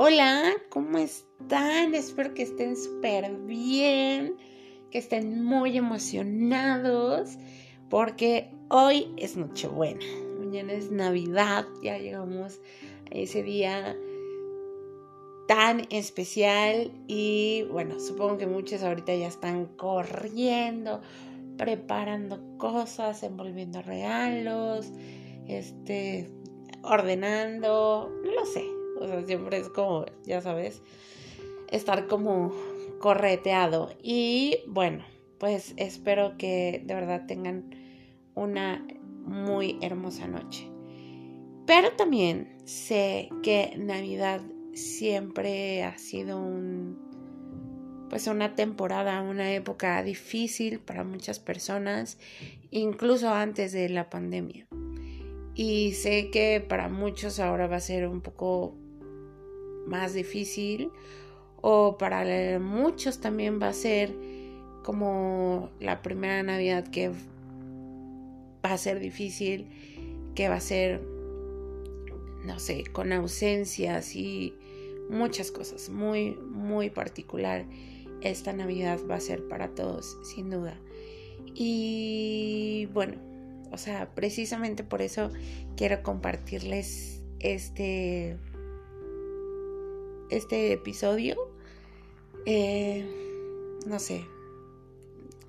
Hola, ¿cómo están? Espero que estén súper bien, que estén muy emocionados, porque hoy es Nochebuena, mañana es Navidad, ya llegamos a ese día tan especial y bueno, supongo que muchos ahorita ya están corriendo, preparando cosas, envolviendo regalos, este, ordenando, no lo sé, o sea, siempre es como, ya sabes, estar como correteado y bueno, pues espero que de verdad tengan una muy hermosa noche. Pero también sé que Navidad siempre ha sido un pues una temporada, una época difícil para muchas personas, incluso antes de la pandemia. Y sé que para muchos ahora va a ser un poco más difícil o para muchos también va a ser como la primera Navidad que va a ser difícil, que va a ser, no sé, con ausencias y muchas cosas, muy, muy particular. Esta Navidad va a ser para todos, sin duda. Y bueno, o sea, precisamente por eso quiero compartirles este, este episodio. Eh, no sé,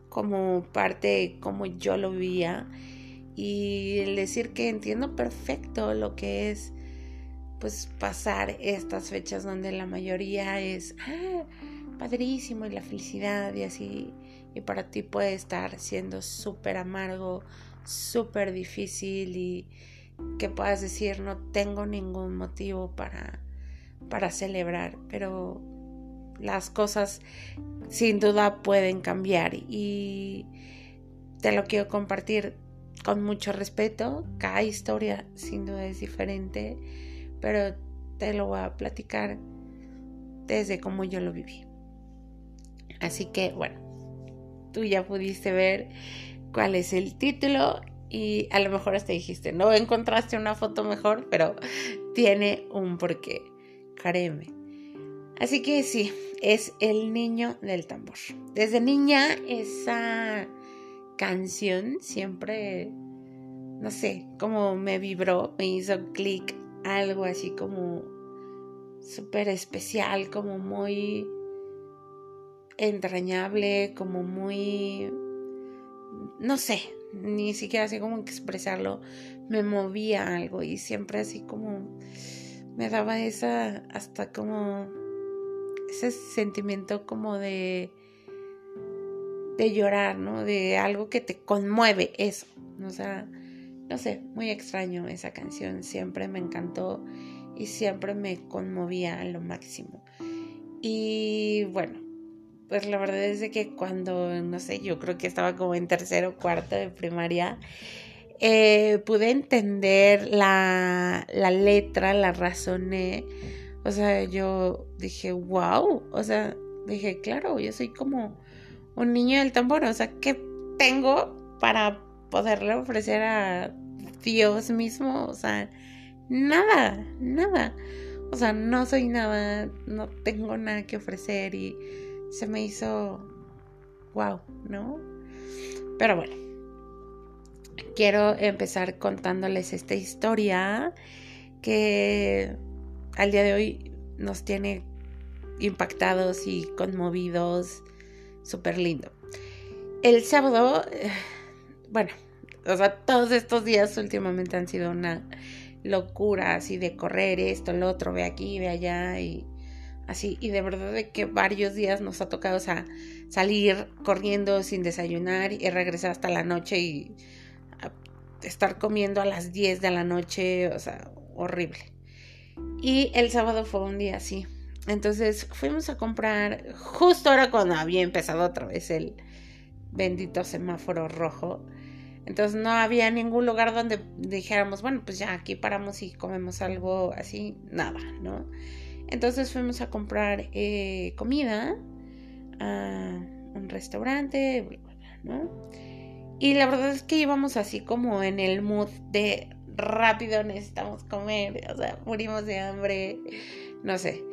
como parte como yo lo vivía y el decir que entiendo perfecto lo que es pues pasar estas fechas donde la mayoría es ah, padrísimo y la felicidad y así y para ti puede estar siendo súper amargo, súper difícil y que puedas decir no tengo ningún motivo para para celebrar, pero las cosas sin duda pueden cambiar y te lo quiero compartir con mucho respeto. Cada historia sin duda es diferente pero te lo voy a platicar desde cómo yo lo viví. Así que bueno, tú ya pudiste ver cuál es el título y a lo mejor hasta dijiste, no encontraste una foto mejor, pero tiene un porqué, créeme. Así que sí, es el niño del tambor. Desde niña esa canción siempre, no sé, como me vibró, me hizo clic algo así como súper especial, como muy entrañable, como muy, no sé, ni siquiera así como expresarlo, me movía algo y siempre así como me daba esa, hasta como ese sentimiento como de de llorar, ¿no? De algo que te conmueve eso, o sea, no sé, muy extraño esa canción, siempre me encantó y siempre me conmovía a lo máximo. Y bueno, pues la verdad es de que cuando, no sé, yo creo que estaba como en tercero o cuarto de primaria, eh, pude entender la, la letra, la razoné. O sea, yo dije, wow, o sea, dije, claro, yo soy como un niño del tambor, o sea, ¿qué tengo para poderle ofrecer a Dios mismo, o sea, nada, nada. O sea, no soy nada, no tengo nada que ofrecer y se me hizo wow, ¿no? Pero bueno, quiero empezar contándoles esta historia que al día de hoy nos tiene impactados y conmovidos, súper lindo. El sábado, eh, bueno, o sea, todos estos días últimamente han sido una locura así de correr esto, lo otro, ve aquí, ve allá y así. Y de verdad de que varios días nos ha tocado, salir corriendo sin desayunar y regresar hasta la noche y estar comiendo a las 10 de la noche, o sea, horrible. Y el sábado fue un día así. Entonces fuimos a comprar justo ahora cuando había empezado otra vez el bendito semáforo rojo. Entonces no había ningún lugar donde dijéramos, bueno, pues ya aquí paramos y comemos algo así, nada, ¿no? Entonces fuimos a comprar eh, comida a un restaurante, ¿no? Y la verdad es que íbamos así como en el mood de rápido necesitamos comer, o sea, morimos de hambre, no sé.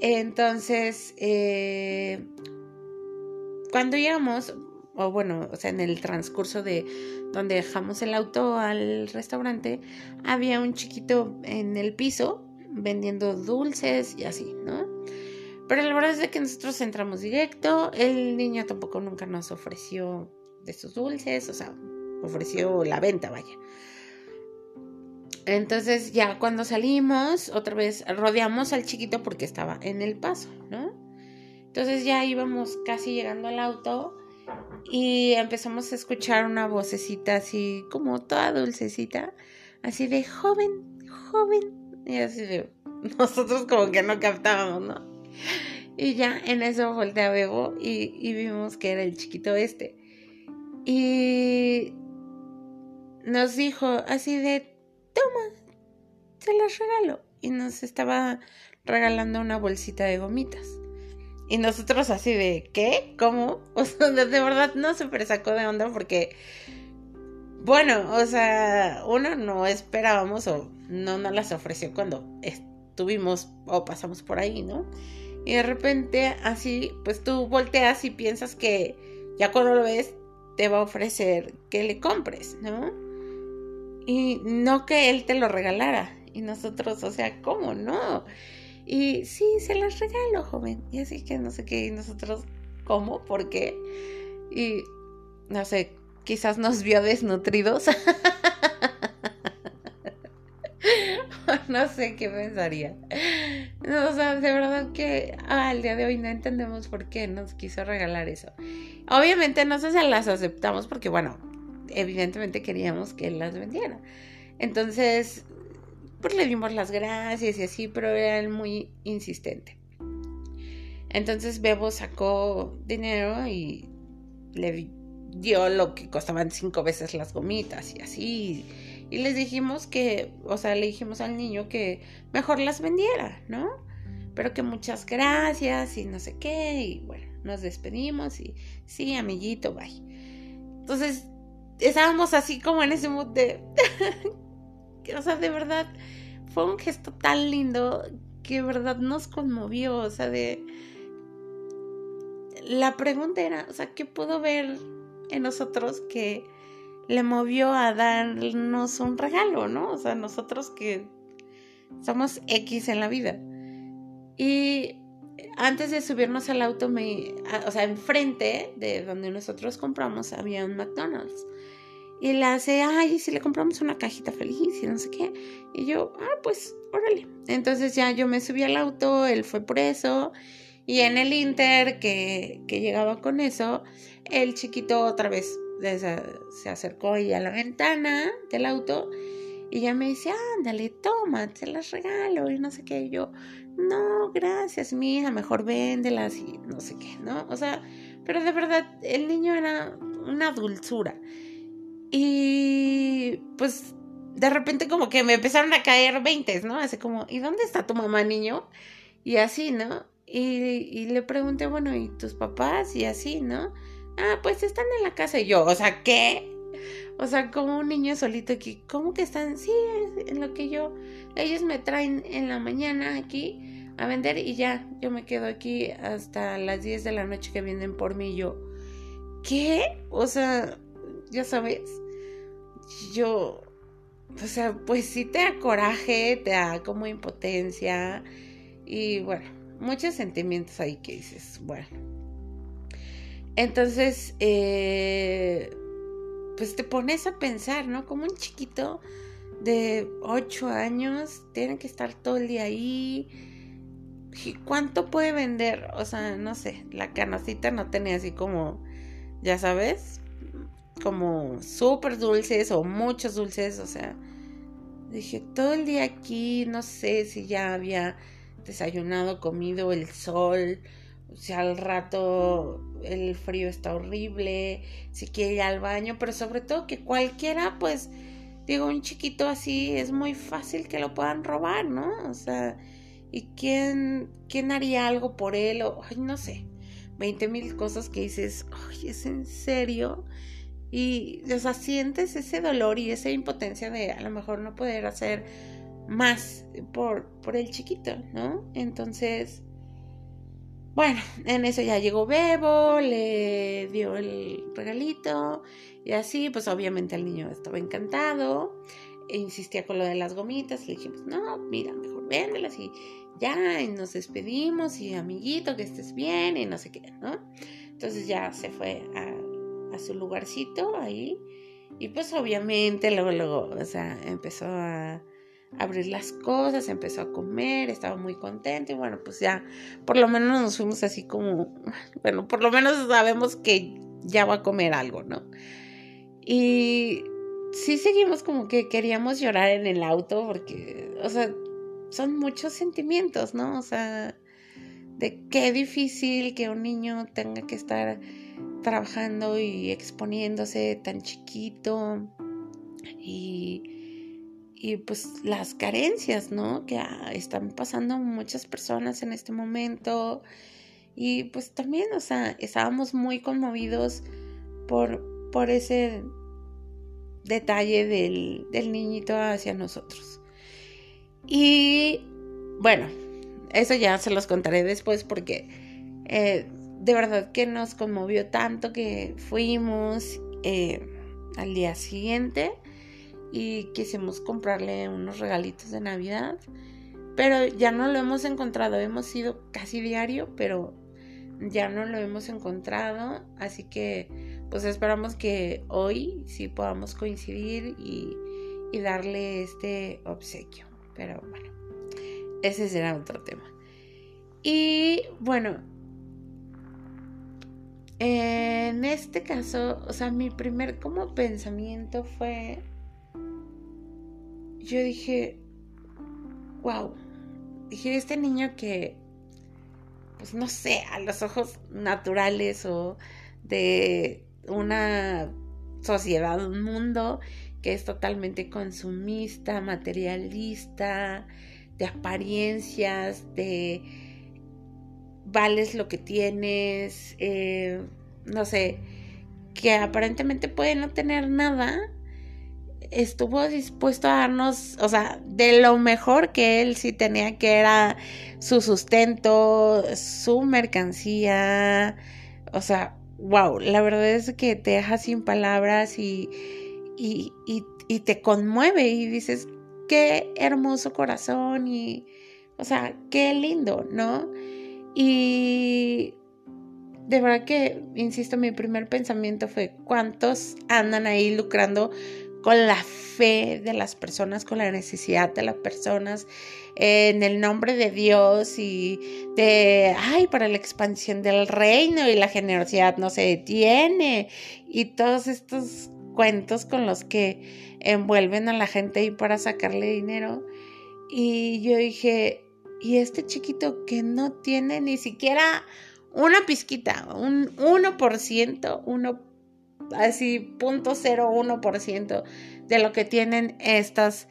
Entonces, eh, cuando llegamos, o bueno, o sea, en el transcurso de donde dejamos el auto al restaurante, había un chiquito en el piso vendiendo dulces y así, ¿no? Pero la verdad es que nosotros entramos directo, el niño tampoco nunca nos ofreció de sus dulces, o sea, ofreció la venta, vaya. Entonces ya cuando salimos, otra vez rodeamos al chiquito porque estaba en el paso, ¿no? Entonces ya íbamos casi llegando al auto y empezamos a escuchar una vocecita así como toda dulcecita, así de joven, joven. Y así de nosotros como que no captábamos, ¿no? Y ya en eso volteé a Bebo y, y vimos que era el chiquito este. Y nos dijo así de, toma, se las regalo. Y nos estaba regalando una bolsita de gomitas. Y nosotros así de, ¿qué? ¿Cómo? O sea, de verdad no se sacó de onda porque, bueno, o sea, uno no esperábamos o no nos las ofreció cuando estuvimos o pasamos por ahí, ¿no? Y de repente así, pues tú volteas y piensas que ya cuando lo ves te va a ofrecer que le compres, ¿no? Y no que él te lo regalara. Y nosotros, o sea, ¿cómo no? Y sí, se las regalo, joven. Y así que no sé qué, y nosotros, ¿cómo? ¿Por qué? Y no sé, quizás nos vio desnutridos. no sé qué pensaría. No, o sea, de verdad que al día de hoy no entendemos por qué nos quiso regalar eso. Obviamente no se las aceptamos porque, bueno, evidentemente queríamos que él las vendiera. Entonces, pues le dimos las gracias y así, pero era muy insistente. Entonces Bebo sacó dinero y le dio lo que costaban cinco veces las gomitas y así. Y les dijimos que, o sea, le dijimos al niño que mejor las vendiera, ¿no? Pero que muchas gracias y no sé qué. Y bueno, nos despedimos y sí, amiguito, bye. Entonces, estábamos así como en ese mood de... o sea, de verdad, fue un gesto tan lindo que de verdad nos conmovió, o sea, de... La pregunta era, o sea, ¿qué puedo ver en nosotros que le movió a darnos un regalo, ¿no? O sea, nosotros que somos X en la vida. Y antes de subirnos al auto, me, o sea, enfrente de donde nosotros compramos había un McDonald's. Y le hace, ay, si le compramos una cajita feliz y no sé qué. Y yo, ah, pues, órale. Entonces ya yo me subí al auto, él fue por eso. Y en el Inter que, que llegaba con eso, el chiquito otra vez se acercó ella a la ventana del auto y ella me dice, ándale, toma, te las regalo y no sé qué. Y yo, no, gracias, mi hija, mejor véndelas y no sé qué, ¿no? O sea, pero de verdad, el niño era una dulzura. Y pues de repente como que me empezaron a caer veintes, ¿no? Así como, ¿y dónde está tu mamá, niño? Y así, ¿no? Y, y le pregunté, bueno, ¿y tus papás? Y así, ¿no? Ah, pues están en la casa. Y yo, o sea, ¿qué? O sea, como un niño solito aquí, ¿cómo que están? Sí, en lo que yo, ellos me traen en la mañana aquí a vender y ya, yo me quedo aquí hasta las 10 de la noche que vienen por mí y yo, ¿qué? O sea, ya sabes, yo, o sea, pues sí te da coraje, te da como impotencia y bueno, muchos sentimientos ahí que dices, bueno entonces, eh, pues te pones a pensar, ¿no? Como un chiquito de 8 años tiene que estar todo el día ahí. ¿Cuánto puede vender? O sea, no sé, la canacita no tenía así como, ya sabes, como súper dulces o muchos dulces, o sea, dije, todo el día aquí, no sé si ya había desayunado, comido el sol, si al rato el frío está horrible, si quiere ir al baño, pero sobre todo que cualquiera, pues, digo, un chiquito así es muy fácil que lo puedan robar, ¿no? O sea, ¿y quién, quién haría algo por él? O, ay, no sé, veinte mil cosas que dices, ay, ¿es en serio? Y, o sea, sientes ese dolor y esa impotencia de a lo mejor no poder hacer más por, por el chiquito, ¿no? Entonces, Bueno, en eso ya llegó Bebo, le dio el regalito y así, pues obviamente el niño estaba encantado e insistía con lo de las gomitas. Le dijimos, no, mira, mejor véndelas y ya, y nos despedimos y amiguito, que estés bien y no sé qué, ¿no? Entonces ya se fue a, a su lugarcito ahí y pues obviamente luego, luego, o sea, empezó a abrir las cosas, empezó a comer, estaba muy contento y bueno, pues ya por lo menos nos fuimos así como, bueno, por lo menos sabemos que ya va a comer algo, ¿no? Y sí seguimos como que queríamos llorar en el auto porque, o sea, son muchos sentimientos, ¿no? O sea, de qué difícil que un niño tenga que estar trabajando y exponiéndose tan chiquito y y pues las carencias, ¿no? Que ah, están pasando muchas personas en este momento. Y pues también, o sea, estábamos muy conmovidos por, por ese detalle del, del niñito hacia nosotros. Y bueno, eso ya se los contaré después porque eh, de verdad que nos conmovió tanto que fuimos eh, al día siguiente y quisimos comprarle unos regalitos de Navidad. Pero ya no lo hemos encontrado, hemos ido casi diario, pero ya no lo hemos encontrado. Así que pues esperamos que hoy sí podamos coincidir y, y darle este obsequio. Pero bueno, ese será otro tema. Y bueno, en este caso, o sea, mi primer como pensamiento fue yo dije, wow, dije, este niño que, pues no sé, a los ojos naturales o de una sociedad, un mundo que es totalmente consumista, materialista, de apariencias, de vales lo que tienes, eh, no sé, que aparentemente puede no tener nada, estuvo dispuesto a darnos, o sea, de lo mejor que él sí tenía, que era su sustento, su mercancía, o sea, wow, la verdad es que te deja sin palabras y, y, y, te conmueve y dices, qué hermoso corazón y, o sea, qué lindo, ¿no? Y de verdad que, insisto, mi primer pensamiento fue, ¿cuántos andan ahí lucrando con la fe de las personas, con la necesidad de las personas, en el nombre de Dios y de, ay, para la expansión del reino y la generosidad no se detiene y todos estos cuentos con los que envuelven a la gente ahí para sacarle dinero. Y yo dije, y este chiquito que no tiene ni siquiera una pizquita, un 1%, uno así 0.01% de lo que tienen estas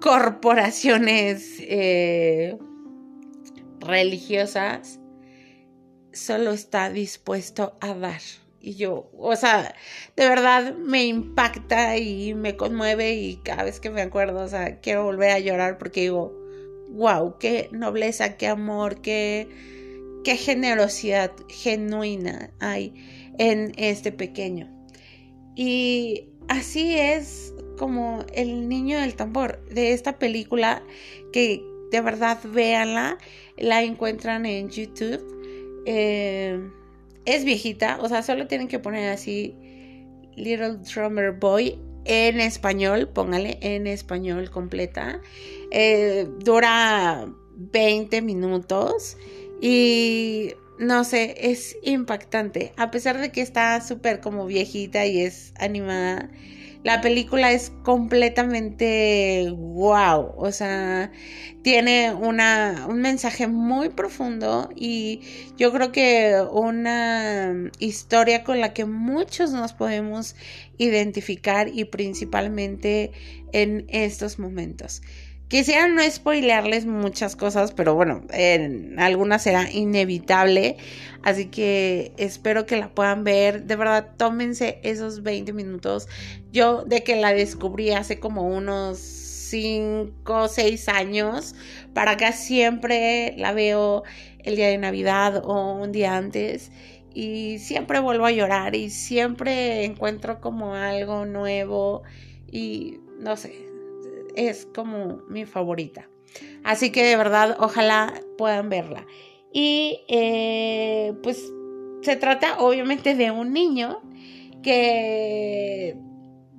corporaciones eh, religiosas, solo está dispuesto a dar. Y yo, o sea, de verdad me impacta y me conmueve y cada vez que me acuerdo, o sea, quiero volver a llorar porque digo, wow, qué nobleza, qué amor, qué, qué generosidad genuina hay en este pequeño. Y así es como el niño del tambor de esta película que de verdad véanla, la encuentran en YouTube. Eh, es viejita, o sea, solo tienen que poner así Little Drummer Boy en español, póngale en español completa. Eh, dura 20 minutos y no sé, es impactante. A pesar de que está súper como viejita y es animada, la película es completamente wow. O sea, tiene una, un mensaje muy profundo y yo creo que una historia con la que muchos nos podemos identificar y principalmente en estos momentos. Quisiera no spoilearles muchas cosas, pero bueno, en algunas será inevitable. Así que espero que la puedan ver. De verdad, tómense esos 20 minutos. Yo de que la descubrí hace como unos 5 o 6 años, para acá siempre la veo el día de Navidad o un día antes y siempre vuelvo a llorar y siempre encuentro como algo nuevo y no sé, es como mi favorita. Así que de verdad, ojalá puedan verla. Y eh, pues se trata obviamente de un niño que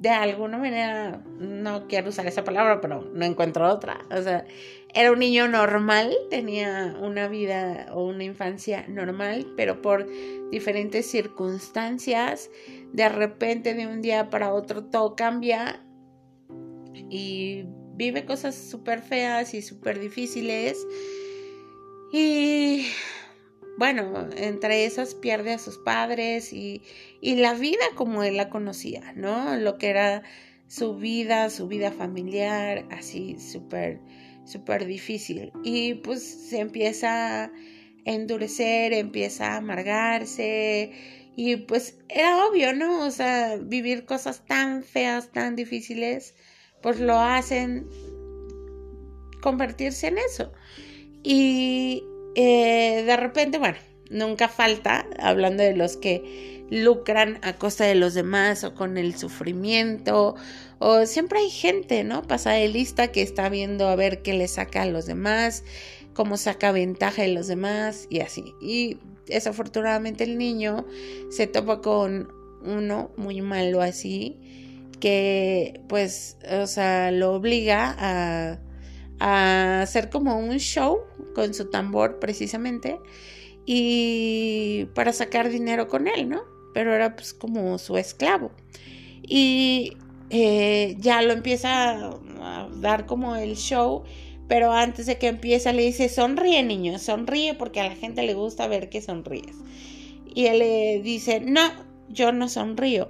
de alguna manera, no quiero usar esa palabra, pero no encuentro otra. O sea, era un niño normal, tenía una vida o una infancia normal, pero por diferentes circunstancias, de repente de un día para otro todo cambia y vive cosas súper feas y súper difíciles. Y bueno, entre esas pierde a sus padres y, y, la vida como él la conocía, ¿no? Lo que era su vida, su vida familiar, así súper, súper difícil. Y pues se empieza a endurecer, empieza a amargarse. Y pues era obvio, ¿no? O sea, vivir cosas tan feas, tan difíciles, pues lo hacen convertirse en eso. Y eh, de repente, bueno, nunca falta, hablando de los que lucran a costa de los demás o con el sufrimiento, o siempre hay gente, ¿no? Pasa de lista que está viendo a ver qué le saca a los demás, cómo saca ventaja de los demás y así. Y desafortunadamente el niño se topa con uno muy malo así, que pues, o sea, lo obliga a a hacer como un show con su tambor precisamente y para sacar dinero con él, ¿no? Pero era pues como su esclavo. Y eh, ya lo empieza a dar como el show, pero antes de que empiece le dice, sonríe niño, sonríe porque a la gente le gusta ver que sonríes. Y él le dice, no, yo no sonrío.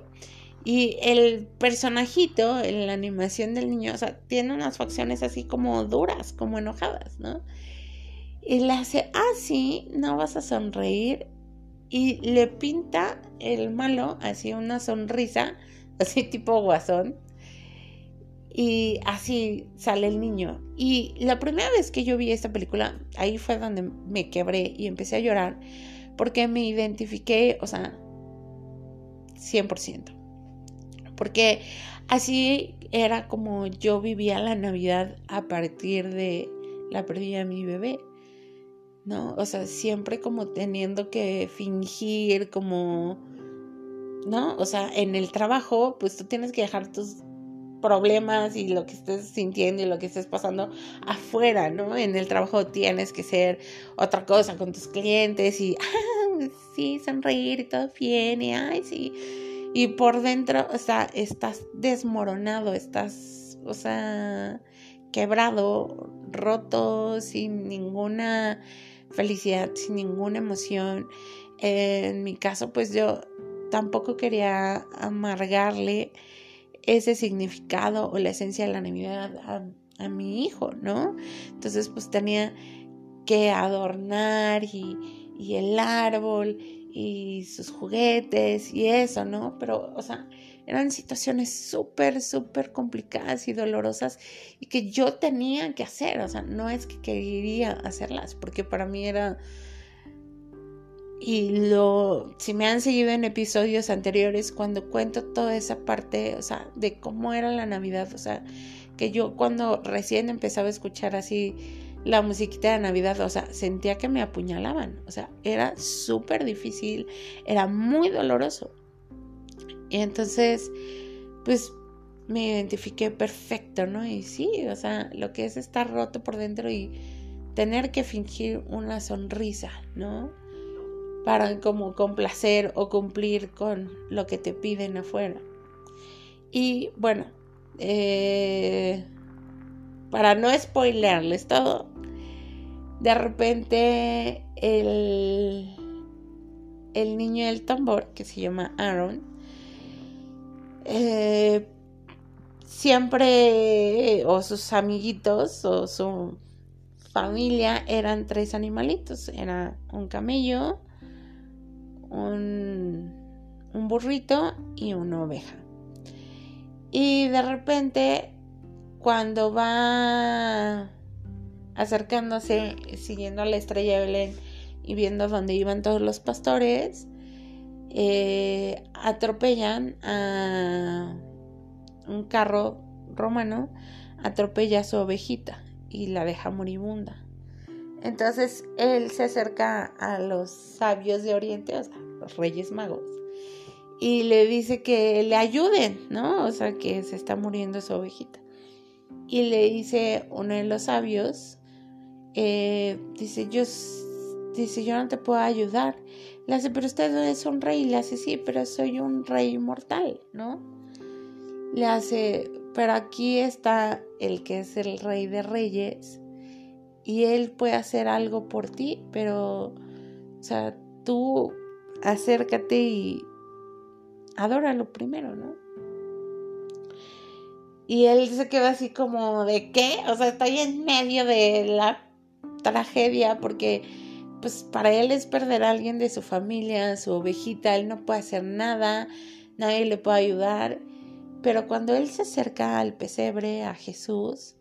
Y el personajito en la animación del niño, o sea, tiene unas facciones así como duras, como enojadas, ¿no? Y le hace, ah, sí, no vas a sonreír. Y le pinta el malo así una sonrisa, así tipo guasón. Y así sale el niño. Y la primera vez que yo vi esta película, ahí fue donde me quebré y empecé a llorar, porque me identifiqué, o sea, 100% porque así era como yo vivía la Navidad a partir de la pérdida de mi bebé. ¿No? O sea, siempre como teniendo que fingir, como, ¿no? O sea, en el trabajo, pues tú tienes que dejar tus problemas y lo que estés sintiendo y lo que estés pasando afuera, ¿no? En el trabajo tienes que ser otra cosa con tus clientes y, ah, sí, sonreír y todo bien y, ay, sí y por dentro, o sea, estás desmoronado, estás, o sea, quebrado, roto, sin ninguna felicidad, sin ninguna emoción. En mi caso, pues yo tampoco quería amargarle ese significado o la esencia de la Navidad a, mi hijo, ¿no? Entonces, pues tenía que adornar y, y el árbol y sus juguetes y eso, ¿no? Pero, o sea, eran situaciones súper, súper complicadas y dolorosas y que yo tenía que hacer, o sea, no es que quería hacerlas, porque para mí era... Y lo, si me han seguido en episodios anteriores, cuando cuento toda esa parte, o sea, de cómo era la Navidad, o sea, que yo cuando recién empezaba a escuchar así la musiquita de Navidad, o sea, sentía que me apuñalaban, o sea, era súper difícil, era muy doloroso. Y entonces, pues me identifiqué perfecto, ¿no? Y sí, o sea, lo que es estar roto por dentro y tener que fingir una sonrisa, ¿no? Para como complacer o cumplir con lo que te piden afuera. Y bueno, eh, para no spoilearles todo, de repente el, el niño del tambor, que se llama Aaron, eh, siempre, o sus amiguitos, o su familia, eran tres animalitos. Era un camello, un, un burrito y una oveja. Y de repente cuando va acercándose, siguiendo a la estrella de Belén, y viendo dónde iban todos los pastores, eh, atropellan a un carro romano, atropella a su ovejita y la deja moribunda. Entonces él se acerca a los sabios de Oriente, o sea, los reyes magos, y le dice que le ayuden, ¿no? O sea, que se está muriendo su ovejita. Y le dice uno de los sabios, eh, dice, yo, dice, yo no te puedo ayudar. Le hace, pero usted no es un rey. Le hace, sí, pero soy un rey mortal, ¿no? Le hace, pero aquí está el que es el rey de reyes y él puede hacer algo por ti, pero, o sea, tú acércate y adóralo primero, ¿no? Y él se queda así como de qué, o sea, estoy en medio de la tragedia porque pues para él es perder a alguien de su familia, su ovejita, él no puede hacer nada, nadie le puede ayudar. Pero cuando él se acerca al pesebre, a Jesús,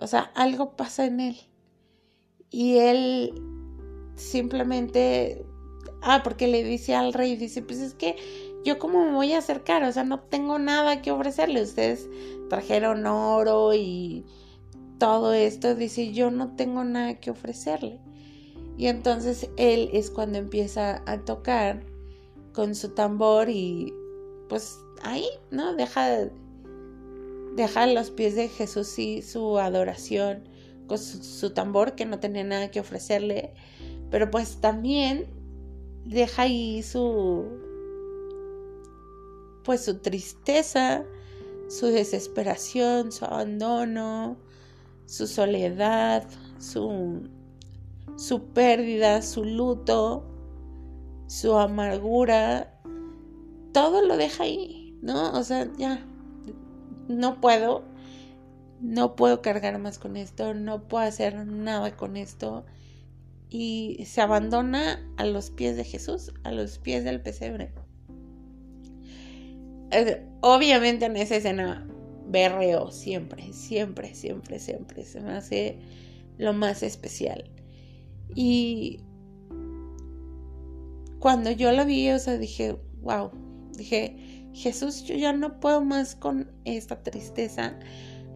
o sea, algo pasa en él. Y él simplemente, ah, porque le dice al rey, dice, pues es que yo cómo me voy a acercar, o sea, no tengo nada que ofrecerle. Ustedes trajeron oro y todo esto, dice, yo no tengo nada que ofrecerle. Y entonces él es cuando empieza a tocar con su tambor y pues ahí, ¿no? Deja, deja los pies de Jesús y su adoración con su, tambor que no tenía nada que ofrecerle, pero pues también deja ahí su pues su tristeza, su desesperación, su abandono, su soledad, su, su pérdida, su luto, su amargura, todo lo deja ahí, ¿no? O sea, ya, no puedo, no puedo cargar más con esto, no puedo hacer nada con esto. Y se abandona a los pies de Jesús, a los pies del pesebre. Eh, obviamente en esa escena berreo siempre, siempre, siempre, siempre. Se me hace lo más especial. Y cuando yo la vi, o sea, dije, wow, dije, Jesús, yo ya no puedo más con esta tristeza,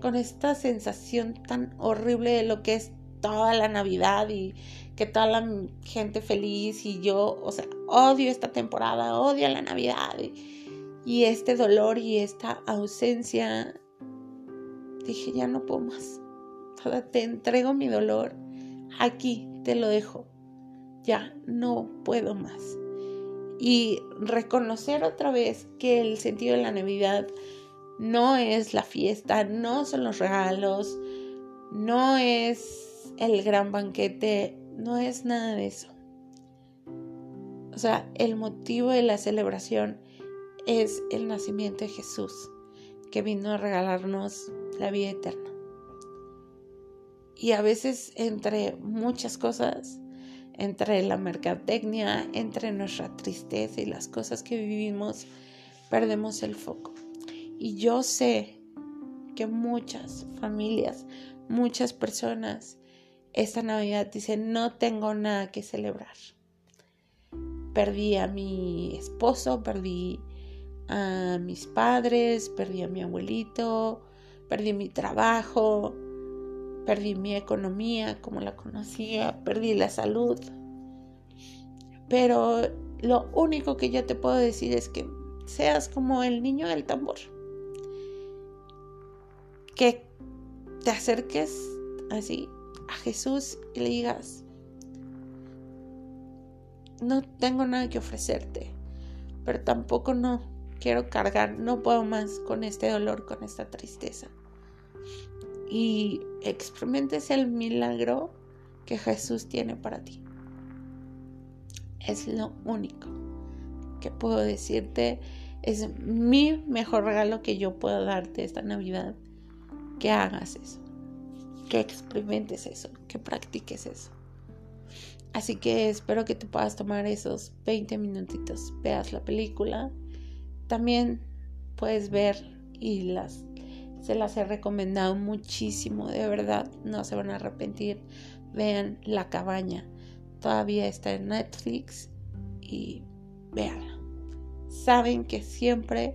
con esta sensación tan horrible de lo que es toda la Navidad y que toda la gente feliz y yo, o sea, odio esta temporada, odio la Navidad y, y este dolor y esta ausencia dije, ya no puedo más. Te entrego mi dolor. Aquí te lo dejo. Ya no puedo más. Y reconocer otra vez que el sentido de la Navidad no es la fiesta, no son los regalos, no es el gran banquete, no es nada de eso. O sea, el motivo de la celebración es el nacimiento de Jesús, que vino a regalarnos la vida eterna. Y a veces entre muchas cosas, entre la mercadotecnia, entre nuestra tristeza y las cosas que vivimos, perdemos el foco. Y yo sé que muchas familias, muchas personas esta Navidad dicen, no tengo nada que celebrar. Perdí a mi esposo, perdí a mis padres, perdí a mi abuelito, perdí mi trabajo, perdí mi economía como la conocía, perdí la salud. Pero lo único que yo te puedo decir es que seas como el niño del tambor. Que te acerques así a Jesús y le digas, no tengo nada que ofrecerte, pero tampoco no quiero cargar, no puedo más con este dolor, con esta tristeza. Y experimentes el milagro que Jesús tiene para ti. Es lo único que puedo decirte. Es mi mejor regalo que yo puedo darte esta Navidad. Que hagas eso. Que experimentes eso. Que practiques eso. Así que espero que tú puedas tomar esos 20 minutitos. Veas la película también puedes ver y las se las he recomendado muchísimo, de verdad, no se van a arrepentir. Vean La cabaña todavía está en Netflix y véanla. Saben que siempre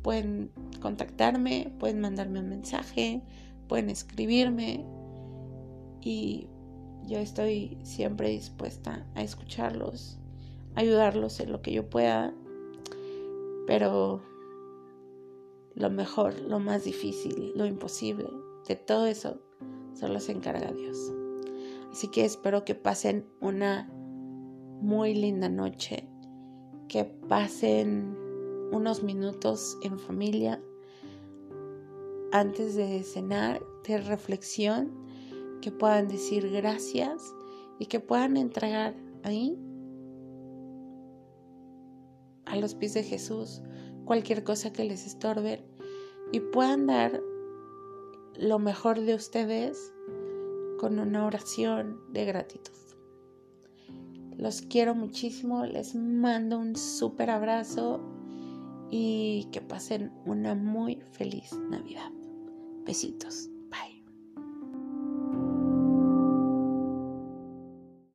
pueden contactarme, pueden mandarme un mensaje, pueden escribirme y yo estoy siempre dispuesta a escucharlos, ayudarlos en lo que yo pueda, pero lo mejor, lo más difícil, lo imposible, de todo eso solo se encarga Dios. Así que espero que pasen una muy linda noche, que pasen unos minutos en familia antes de cenar, de reflexión, que puedan decir gracias y que puedan entregar ahí a los pies de Jesús cualquier cosa que les estorbe y puedan dar lo mejor de ustedes con una oración de gratitud. Los quiero muchísimo, les mando un súper abrazo y que pasen una muy feliz Navidad. Besitos.